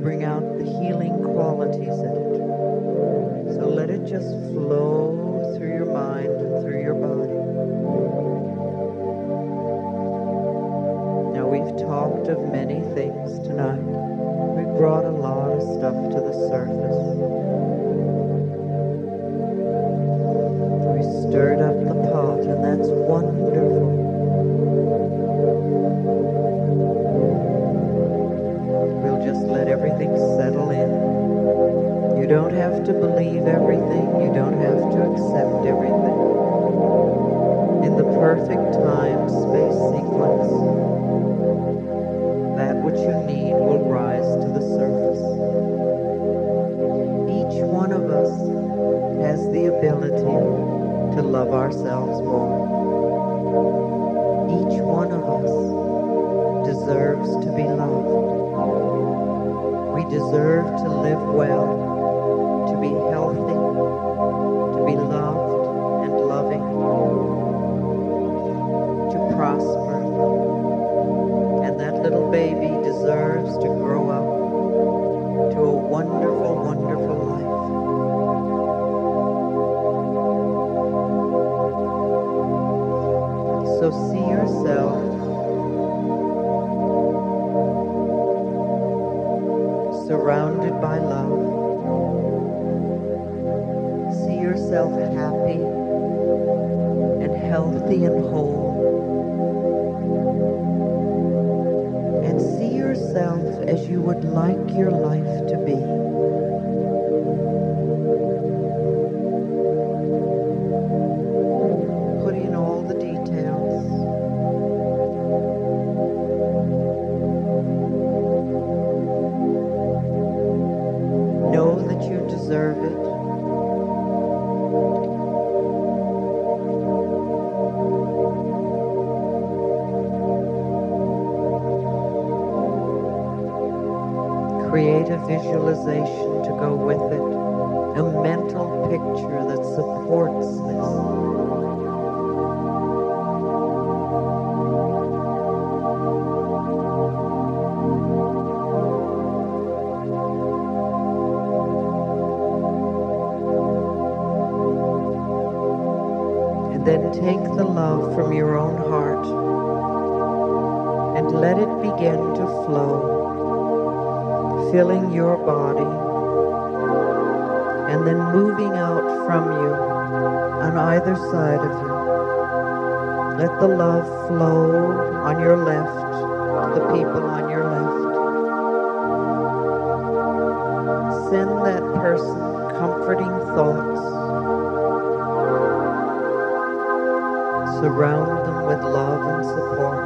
bring out the healing qualities in it. So let it just flow through your mind and through your body. Now we've talked of many things tonight. We brought a lot of stuff to the surface. everything. You don't have to accept everything. In the perfect time space sequence, that which you need will rise to the surface. Each one of us has the ability to love ourselves more. Each one of us deserves to be loved. We deserve to live well surrounded by love. See yourself happy and healthy and whole. And see yourself as you would like your life to be. visualization to go with it, a mental picture that supports this. then take the love from your own heart and let it begin to flow filling your body and then moving out from you on either side of you. Let the love flow on your left, the people on your left. Send that person comforting thoughts. Surround them with love and support.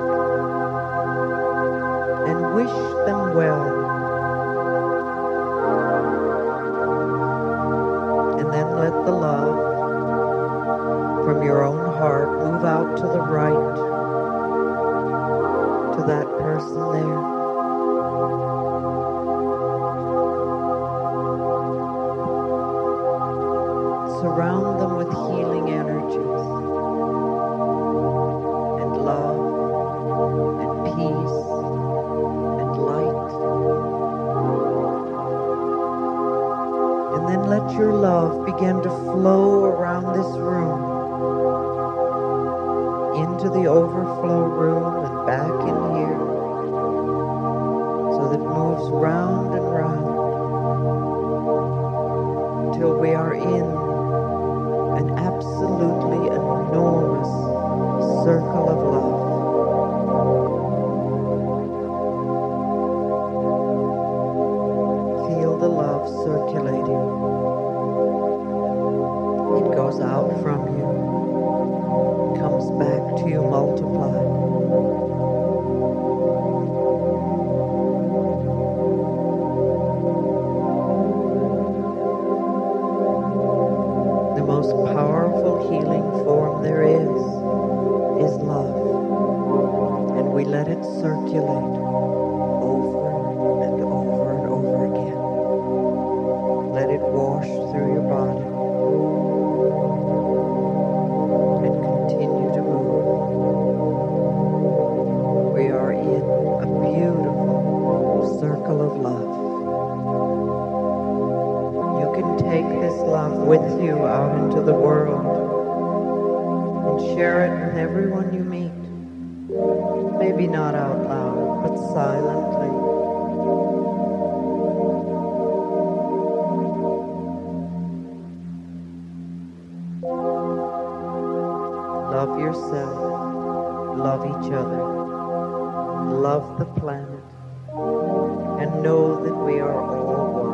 And wish them well. let the love from your own heart move out to the right to that person there. surround them with healing energies and love. then let your love begin to flow around this room, into the overflow room and back in here, so that it moves round and round. Until we are in an absolutely enormous circle of love. until you multiply. The most powerful healing form there is, is love. And we let it circulate over and over and over again. Let it wash through your of love. You can take this love with you out into the world and share it with everyone you meet. Maybe not out loud, but silently. Love yourself. Love each other. Love the planet. And know that we are all one.